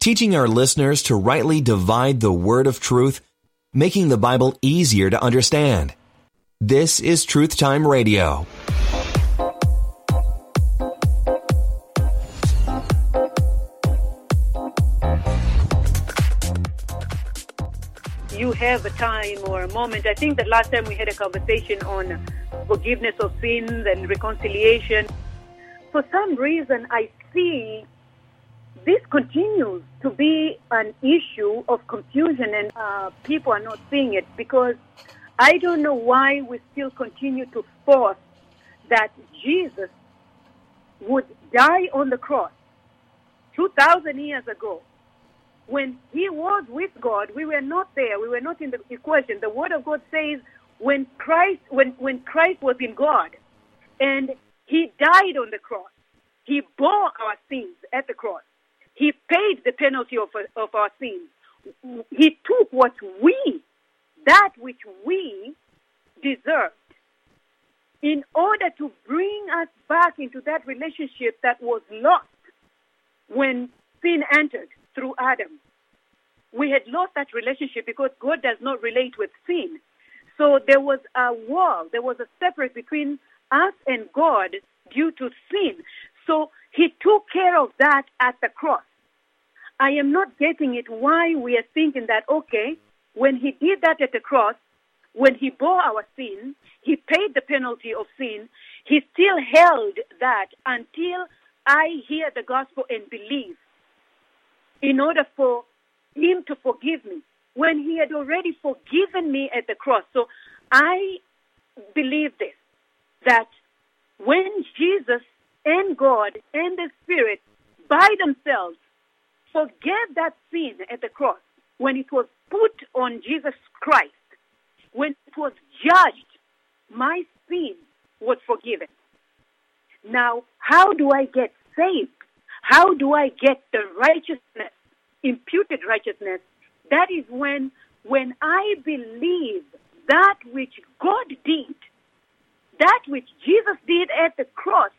teaching our listeners to rightly divide the word of truth, making the Bible easier to understand. This is Truth Time Radio. You have a time or a moment. I think that last time we had a conversation on forgiveness of sins and reconciliation. For some reason, I see this continues to be an issue of confusion and uh, people are not seeing it because I don't know why we still continue to force that Jesus would die on the cross 2,000 years ago. When he was with God, we were not there. We were not in the equation. The Word of God says when Christ, when, when Christ was in God and he died on the cross, he bore our sins at the cross. He paid the penalty of, of our sins. He took what we, that which we deserved, in order to bring us back into that relationship that was lost when sin entered through Adam. We had lost that relationship because God does not relate with sin. So there was a wall, there was a separate between us and God due to sin. So he took care of that at the cross. I am not getting it why we are thinking that, okay, when he did that at the cross, when he bore our sin, he paid the penalty of sin, he still held that until I hear the gospel and believe in order for him to forgive me when he had already forgiven me at the cross. So I believe this that when Jesus and God and the Spirit by themselves forgave that sin at the cross, when it was put on Jesus Christ, when it was judged, my sin was forgiven. Now, how do I get saved? How do I get the righteousness, imputed righteousness? That is when, when I believe that which God did, that which Jesus did at the cross,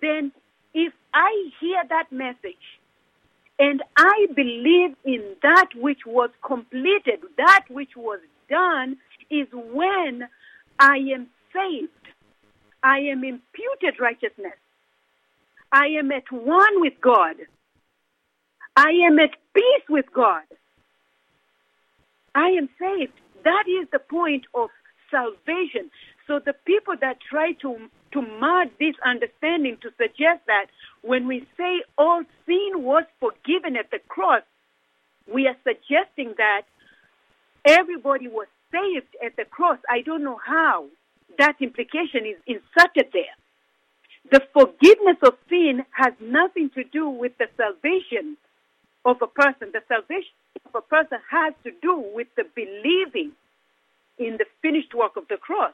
then if I hear that message and I believe in that which was completed, that which was done, is when I am saved. I am imputed righteousness. I am at one with God. I am at peace with God. I am saved. That is the point of salvation. So the people that try to to mud this understanding to suggest that when we say all sin was forgiven at the cross, we are suggesting that everybody was saved at the cross. I don't know how that implication is inserted there. The forgiveness of sin has nothing to do with the salvation of a person. The salvation of a person has to do with the believing in the finished work of the cross.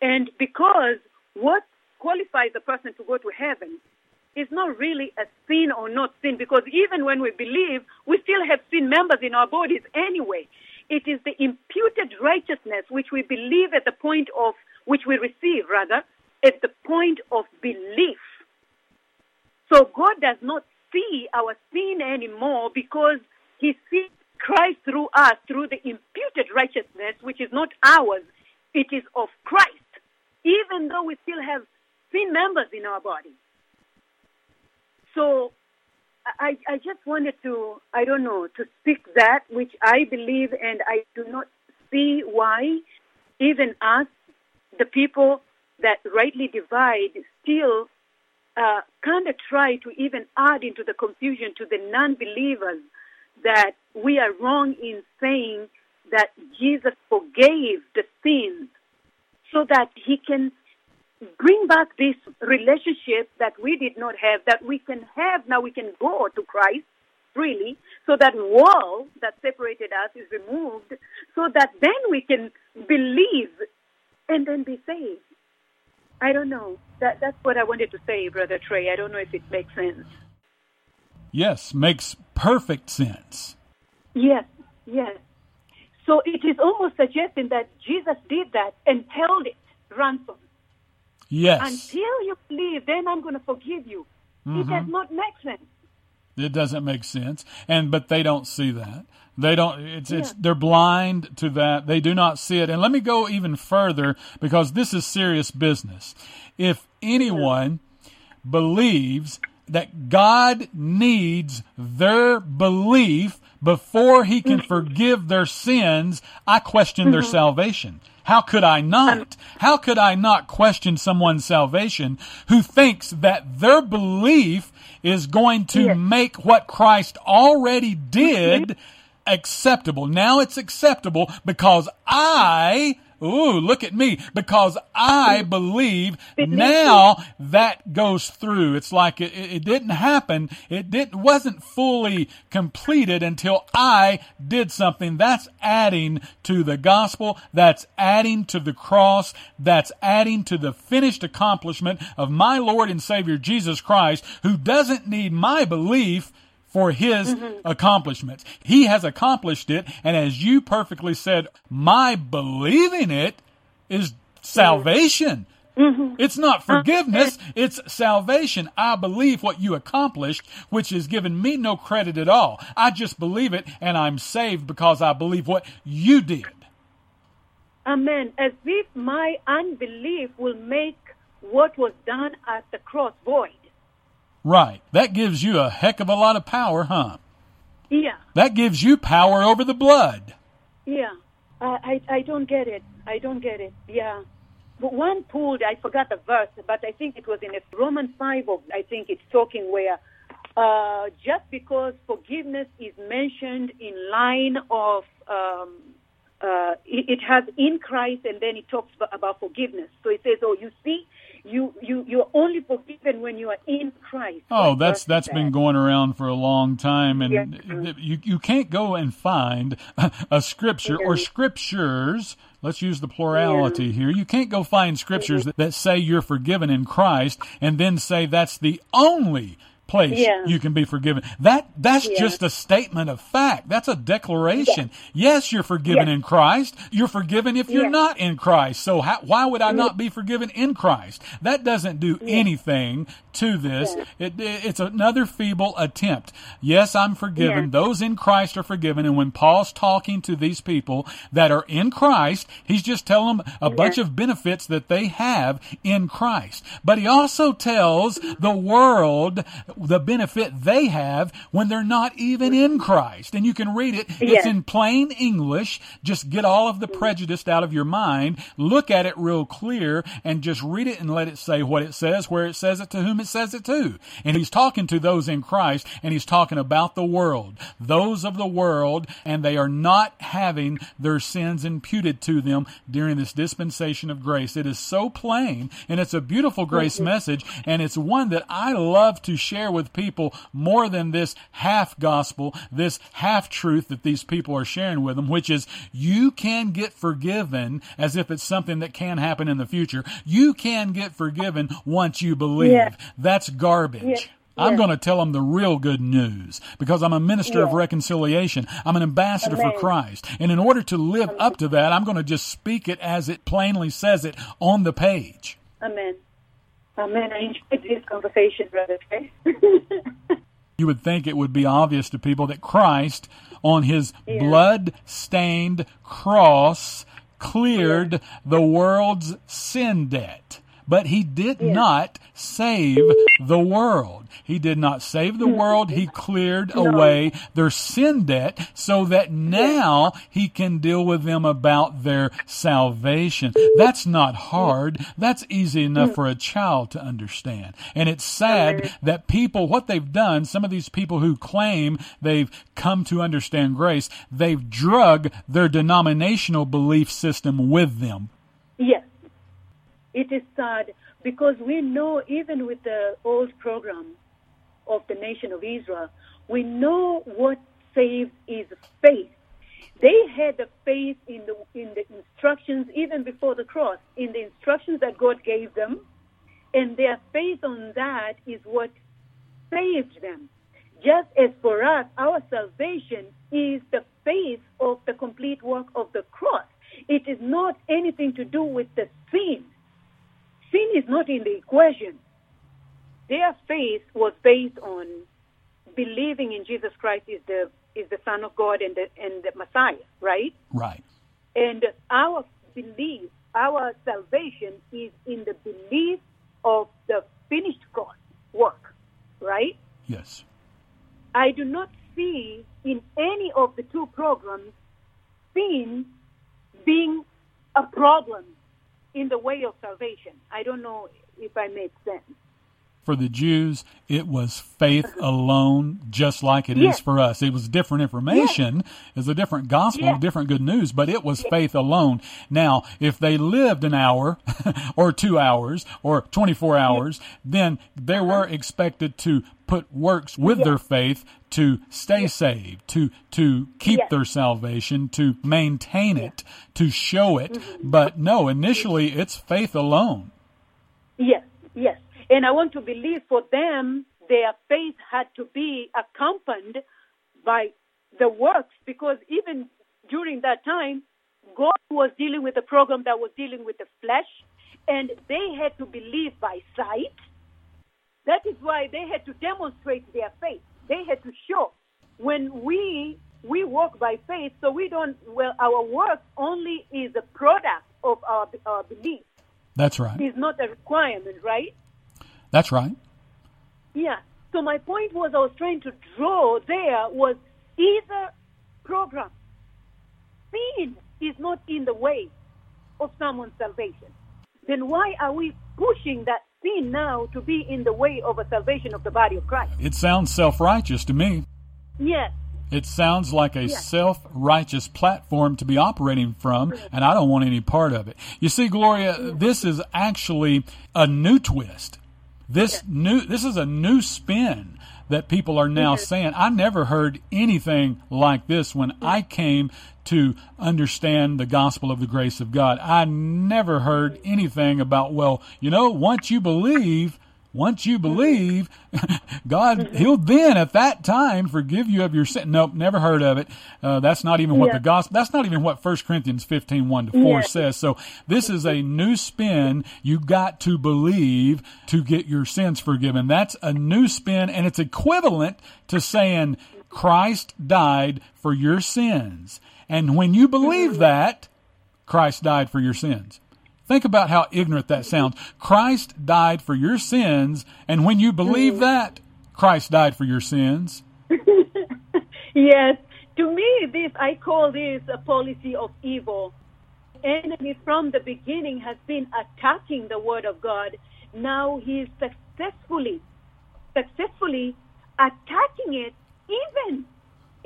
And because what qualifies a person to go to heaven is not really a sin or not sin, because even when we believe, we still have sin members in our bodies anyway. It is the imputed righteousness which we believe at the point of, which we receive rather, at the point of belief. So God does not see our sin anymore because he sees Christ through us, through the imputed righteousness, which is not ours, it is of Christ even though we still have sin members in our body. So I, I just wanted to, I don't know, to speak that which I believe, and I do not see why even us, the people that rightly divide, still uh, kind of try to even add into the confusion to the non believers that we are wrong in saying that Jesus forgave the sins so that he can bring back this relationship that we did not have, that we can have now. We can go to Christ freely, so that wall that separated us is removed, so that then we can believe and then be saved. I don't know. That that's what I wanted to say, Brother Trey. I don't know if it makes sense. Yes, makes perfect sense. Yes, yes. So it is almost suggesting that Jesus did that and held it ransom. Yes. Until you believe, then I'm going to forgive you. Mm-hmm. It does not make sense. It doesn't make sense. And but they don't see that. They don't it's it's they're blind to that. They do not see it. And let me go even further because this is serious business. If anyone believes that God needs their belief before he can forgive their sins, I question their mm-hmm. salvation. How could I not? Um, How could I not question someone's salvation who thinks that their belief is going to Yes. make what Christ already mm-hmm. did acceptable? Now it's acceptable because I Ooh, look at me. Because I believe now that goes through. It's like it, it didn't happen. It didn't, wasn't fully completed until I did something. That's adding to the gospel. That's adding to the cross. That's adding to the finished accomplishment of my Lord and Savior Jesus Christ, who doesn't need my belief for his mm-hmm. accomplishments. He has accomplished it, and as you perfectly said, my believing it is salvation. Mm-hmm. It's not mm-hmm. forgiveness, it's salvation. I believe what you accomplished, which has given me no credit at all. I just believe it, and I'm saved because I believe what you did. Amen. As if my unbelief will make what was done at the cross void. Right. That gives you a heck of a lot of power, huh? Yeah, That gives you power over the blood. yeah. I, I, I don't get it. I don't get it. Yeah. But one pulled, I forgot the verse, but I think it was in Romans 5, of, I think it's talking where uh, just because forgiveness is mentioned in line of, um, uh, it, it has in Christ and then it talks ab- about forgiveness. So it says, oh, you see, you, you, you're only forgiven when you are in Christ. Oh, that's that's been going around for a long time, and Yes. you you can't go and find a scripture or scriptures. Let's use the plurality here. You can't go find scriptures that, that say you're forgiven in Christ, and then say that's the only place Yeah. you can be forgiven. That that's Yeah. just a statement of fact. That's a declaration. Yes, you're forgiven Yes. in Christ. You're forgiven if you're Yes. not in Christ. So how, why would I mm. not be forgiven in Christ? That doesn't do anything to this. It, it- it's another feeble attempt. Yes, I'm forgiven. Yes. Those in Christ are forgiven. And when Paul's talking to these people that are in Christ, he's just telling them a bunch of benefits that they have in Christ. But he also tells the world the benefit they have when they're not even in Christ. And you can read it. It's Yes. in plain English. Just get all of the prejudice out of your mind. Look at it real clear and just read it and let it say what it says, where it says it to whom it says it to. And he's talking to those in Christ and he's talking about the world, those of the world, and they are not having their sins imputed to them during this dispensation of grace. It is so plain and it's a beautiful grace message and it's one that I love to share with people more than this half gospel, this half truth that these people are sharing with them, which is you can get forgiven as if it's something that can happen in the future. You can get forgiven once you believe. Yeah. That's garbage. Yeah. I'm Yeah. going to tell them the real good news because I'm a minister of reconciliation. I'm an ambassador for Christ. And in order to live up to that, I'm going to just speak it as it plainly says it on the page. Amen. Um, Amen. I enjoyed this conversation, Brother. You would think it would be obvious to people that Christ, on his Yeah. blood stained cross, cleared the world's sin debt. But he did Yeah. not save the world. He did not save the hmm. world. He cleared away their sin debt so that now he can deal with them about their salvation. That's not hard. That's easy enough hmm. for a child to understand. And it's sad that people, what they've done, some of these people who claim they've come to understand grace, they've drug their denominational belief system with them. Yes. It is sad because we know, even with the old program of the nation of Israel, we know what saves is faith. They had the faith in the in the instructions even before the cross, in the instructions that God gave them, and their faith on that is what saved them. Just as for us, our salvation is the faith of the complete work of the cross. It is not anything to do with the sin. Sin is not in the equation. Their faith was based on believing in Jesus Christ is the is the Son of God and the and the Messiah, right? Right. And our belief, our salvation is in the belief of the finished God work, right? Yes. I do not see in any of the two programs sin being a problem in the way of salvation. I don't know if I made sense. For the Jews, it was faith alone, just like it is Yes. for us. It was different information, it's a different gospel, Yes. different good news, but it was faith alone. Now, if they lived an hour or two hours or 24 hours, then they were expected to put works with their faith to stay saved, to, to keep Yes. their salvation, to maintain it, to show it. Mm-hmm. But no, initially it's faith alone. Yes, yes. And I want to believe for them, their faith had to be accompanied by the works because even during that time, God was dealing with a program that was dealing with the flesh, and they had to believe by sight. That is why they had to demonstrate their faith. They had to show when we we walk by faith, so we don't. Well, our work only is a product of our, our belief. That's right. It's not a requirement, right? That's right. Yeah. So my point was I was trying to draw there was either program. Sin is not in the way of someone's salvation. Then why are we pushing that sin now to be in the way of a salvation of the body of Christ? It sounds self righteous to me. Yes. It sounds like a Yeah. self righteous platform to be operating from, and I don't want any part of it. You see, Gloria, this is actually a new twist. This new this is a new spin that people are now saying. I never heard anything like this when I came to understand the gospel of the grace of God. I never heard anything about, well, you know, once you believe, once you believe, God, He'll then at that time forgive you of your sin. Nope, never heard of it. Uh, that's not even what Yeah. the gospel, that's not even what 1 Corinthians 15, 1 to 4 Yeah. says. So this is a new spin. You got to believe to get your sins forgiven. That's a new spin and it's equivalent to saying Christ died for your sins. And when you believe that, Christ died for your sins. Think about how ignorant that sounds. Christ died for your sins, and when you believe mm. that, Christ died for your sins. Yes. To me, this I call this a policy of evil. Enemy from the beginning has been attacking the word of God. Now he is successfully, successfully attacking it, even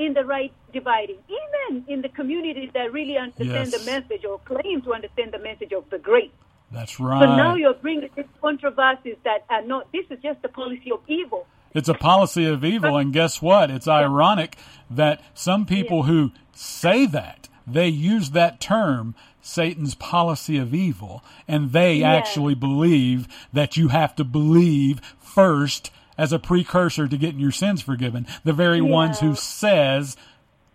in the right dividing, even in the communities that really understand Yes. the message or claim to understand the message of the great. That's So right. now you're bringing these controversies that are not. This is just the policy of evil. It's a policy of evil, and guess what? It's ironic that some people who say that they use that term, Satan's policy of evil, and they Yeah. actually believe that you have to believe first as a precursor to getting your sins forgiven. The very ones who says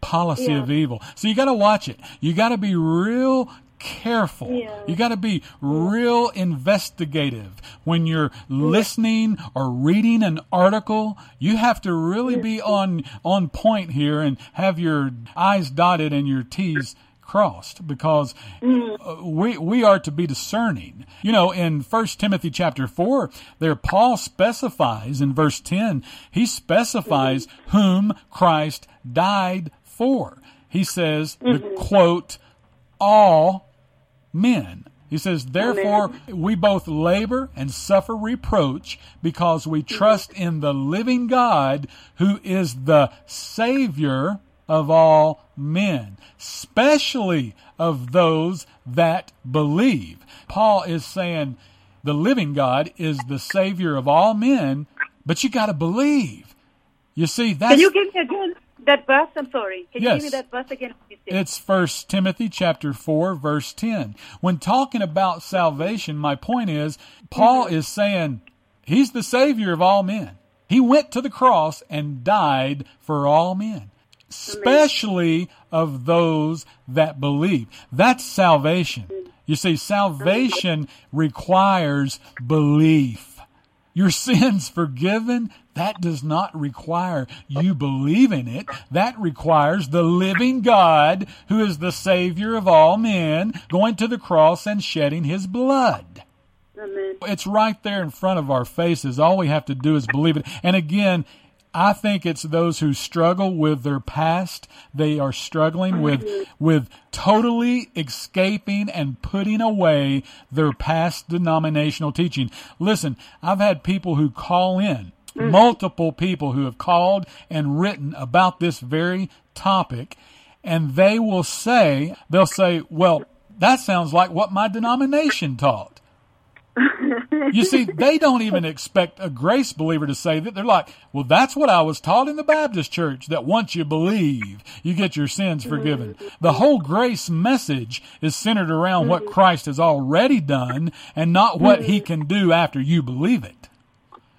policy Yeah. of evil. So you got to watch it. You got to be real careful. Yeah. You got to be real investigative when you're listening or reading an article. You have to really be on on point here and have your I's dotted and your T's crossed because mm. uh, we we are to be discerning. You know, in First Timothy chapter four, there Paul specifies in verse ten, he specifies mm-hmm. whom Christ died for. He says the mm-hmm. quote all men. He says, Therefore, we both labor and suffer reproach because we mm-hmm. trust in the living God who is the Savior of all men, especially of those that believe. Paul is saying the living God is the Savior of all men, but you got to believe. You see, that's Can you give me again that verse? I'm sorry. Can you Yes. give me that verse again? It's First Timothy chapter 4 verse 10. When talking about salvation, my point is Paul mm-hmm. is saying he's the savior of all men. He went to the cross and died for all men, especially of those that believe. That's salvation. You see, salvation requires belief. your sins forgiven, that does not require you believe in it. That requires the living God, who is the Savior of all men, going to the cross and shedding his blood. Amen. It's right there in front of our faces. All we have to do is believe it. And again, I think it's those who struggle with their past. They are struggling with, with totally escaping and putting away their past denominational teaching. Listen, I've had people who call in, mm. multiple people who have called and written about this very topic, and they will say, they'll say, well, that sounds like what my denomination taught. You see, they don't even expect a grace believer to say that. They're like, well, that's what I was taught in the Baptist church, that once you believe, you get your sins forgiven. The whole grace message is centered around what Christ has already done and not what he can do after you believe it.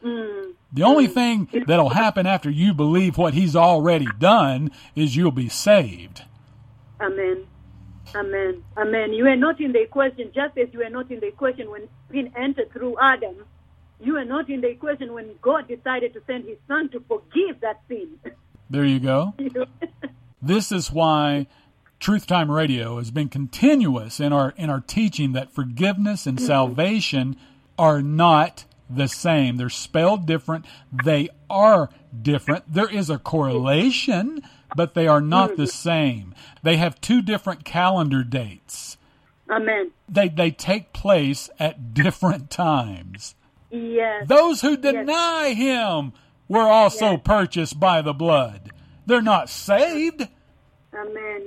The only thing that'll happen after you believe what he's already done is you'll be saved. Amen. Amen. Amen. You are not in the equation, just as you are not in the equation when sin entered through Adam. You are not in the equation when God decided to send his son to forgive that sin. There you go. This is why Truth Time Radio has been continuous in our in our teaching that forgiveness and mm-hmm. salvation are not the same. They're spelled different. They are different. There is a correlation, but they are not the mm-hmm. same. They have two different calendar dates. Amen. They they take place at different times. Yes. Those who deny him were also Yes. purchased by the blood. They're not saved. Amen.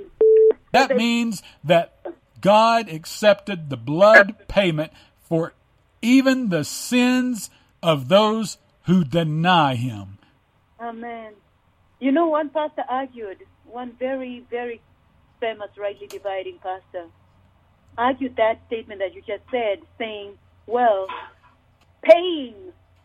That means that God accepted the blood payment for even the sins of those who deny him. Amen. You know, one pastor argued, one very, very famous rightly dividing pastor, argued that statement that you just said, saying, well, paying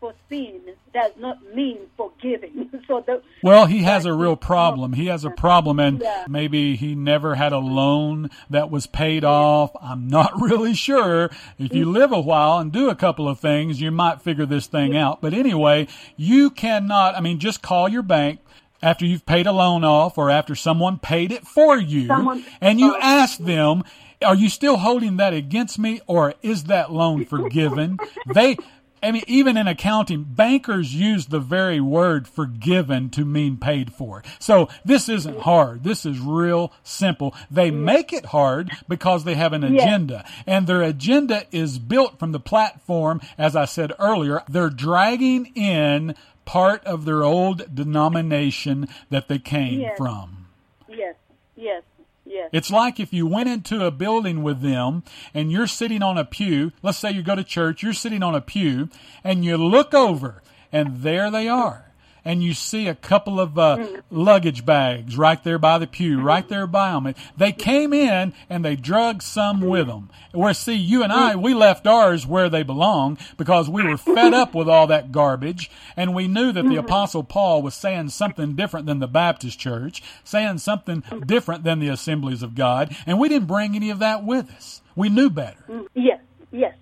for sin does not mean forgiving. so the, Well, he has a real problem. He has a problem, and Yeah. maybe he never had a loan that was paid off. I'm not really sure. If you live a while and do a couple of things, you might figure this thing out. But anyway, you cannot, I mean, just call your bank after you've paid a loan off or after someone paid it for you, Someone- and you ask them, are you still holding that against me or is that loan forgiven? they, I mean, even in accounting, bankers use the very word forgiven to mean paid for. So this isn't hard. This is real simple. They make it hard because they have an agenda and their agenda is built from the platform. As I said earlier, they're dragging in part of their old denomination that they came Yes. from. yes, yes, yes. It's like if you went into a building with them and you're sitting on a pew. Let's say you go to church, you're sitting on a pew and you look over and there they are. And you see a couple of uh, mm. luggage bags right there by the pew, right mm-hmm. there by them. They came in and they drug some mm-hmm. with them. Where, see, you and I, mm. we left ours where they belong because we were fed up with all that garbage and we knew that the mm-hmm. Apostle Paul was saying something different than the Baptist church, saying something mm. different than the assemblies of God, and we didn't bring any of that with us. We knew better. yes, yes.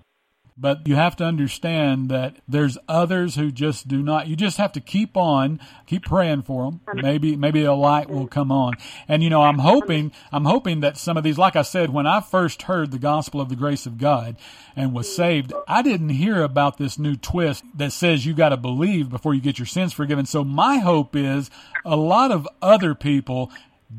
But you have to understand that there's others who just do not. You just have to keep on, keep praying for them. Maybe, maybe a light will come on. And you know, I'm hoping, I'm hoping that some of these, like I said, when I first heard the gospel of the grace of God and was saved, I didn't hear about this new twist that says you got to believe before you get your sins forgiven. So my hope is a lot of other people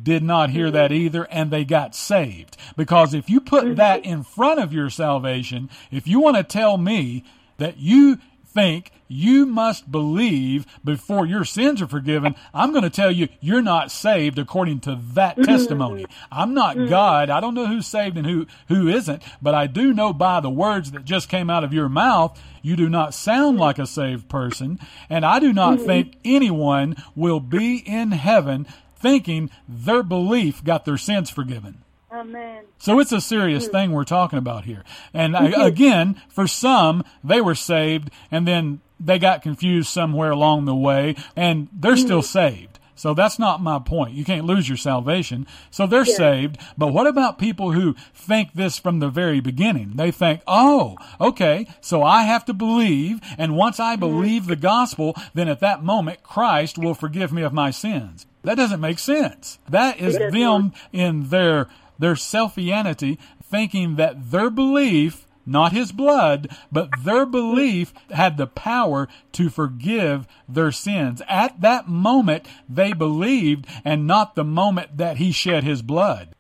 did not hear that either and they got saved. Because if you put mm-hmm. that in front of your salvation, if you want to tell me that you think you must believe before your sins are forgiven, I'm going to tell you you're not saved according to that mm-hmm. testimony. I'm not mm-hmm. God. I don't know who's saved and who, who isn't, but I do know by the words that just came out of your mouth, you do not sound like a saved person. And I do not think anyone will be in heaven thinking their belief got their sins forgiven. Amen. So it's a serious thing we're talking about here. And I, again, for some, they were saved and then they got confused somewhere along the way and they're still mm-hmm. saved. So that's not my point. You can't lose your salvation. So they're saved. But what about people who think this from the very beginning? They think, oh, okay, so I have to believe, and once I mm-hmm. believe the gospel, then at that moment Christ will forgive me of my sins. That doesn't make sense. That is them in their their selfianity, thinking that their belief, not his blood, but their belief had the power to forgive their sins. At that moment, they believed, and not the moment that he shed his blood.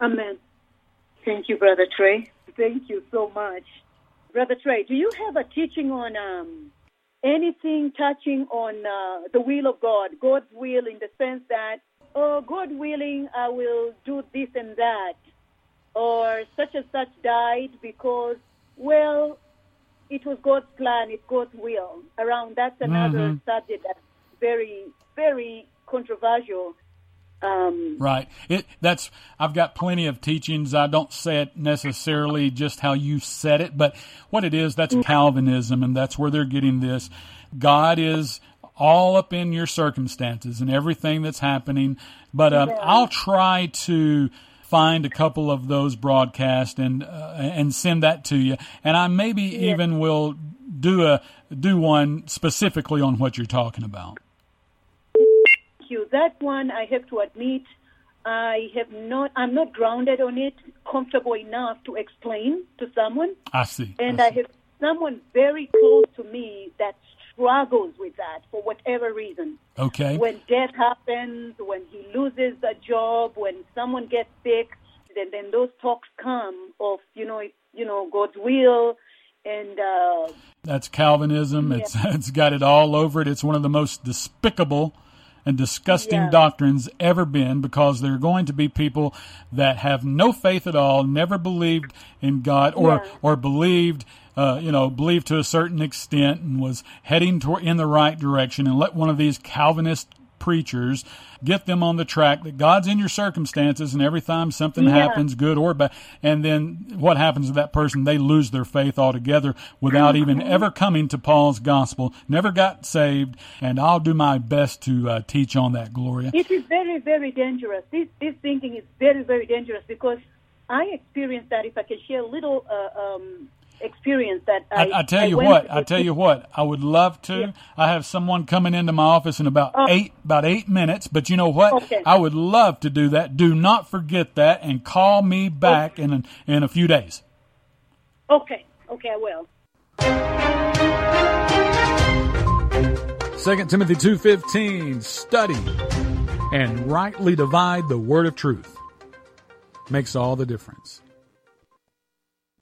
Amen. Thank you, Brother Trey. Thank you so much. Brother Trey, do you have a teaching on um, anything touching on uh, the will of God, God's will in the sense that, oh, God willing, I will do this and that, or such and such died because, well, it was God's plan, it's God's will. Around that's another Mhm. subject that's very, very controversial. Um, Right. It that's I've got plenty of teachings. I don't say it necessarily just how you said it, but what it is, that's Calvinism and that's where they're getting this. God is all up in your circumstances and everything that's happening. But um, Yeah. I'll try to find a couple of those broadcasts and uh, and send that to you. And I maybe even will do a do one specifically on what you're talking about. You. That one, I have to admit, I have not. I'm not grounded on it, comfortable enough to explain to someone, I see. and I I have someone very close to me that struggles with that for whatever reason. okay. When death happens, when he loses a job, when someone gets sick, then then those talks come of you know you know God's will and. Uh, That's Calvinism. It's it's got it all over it. It's one of the most despicable and disgusting Yeah. doctrines ever been because there are going to be people that have no faith at all, never believed in God or Yeah. or believed uh, you know, believed to a certain extent and was heading toward in the right direction and let one of these Calvinist preachers get them on the track that God's in your circumstances and every time something Yeah. happens, good or bad, and then what happens to that person? They lose their faith altogether without even ever coming to Paul's gospel, never got saved, and I'll do my best to uh, teach on that, Gloria. It is very, very dangerous. This this thinking is very, very dangerous because I experienced that. If I can share a little uh, um, experience that I, I, I tell you went what. I tell you what, I would love to. Yeah. I have someone coming into my office in about Oh. eight about eight minutes, but you know what? Okay. I would love to do that. Do not forget that and call me back in a, in a few days. Okay, okay, I will. 2 Timothy 2:15 study and rightly divide the word of truth makes all the difference.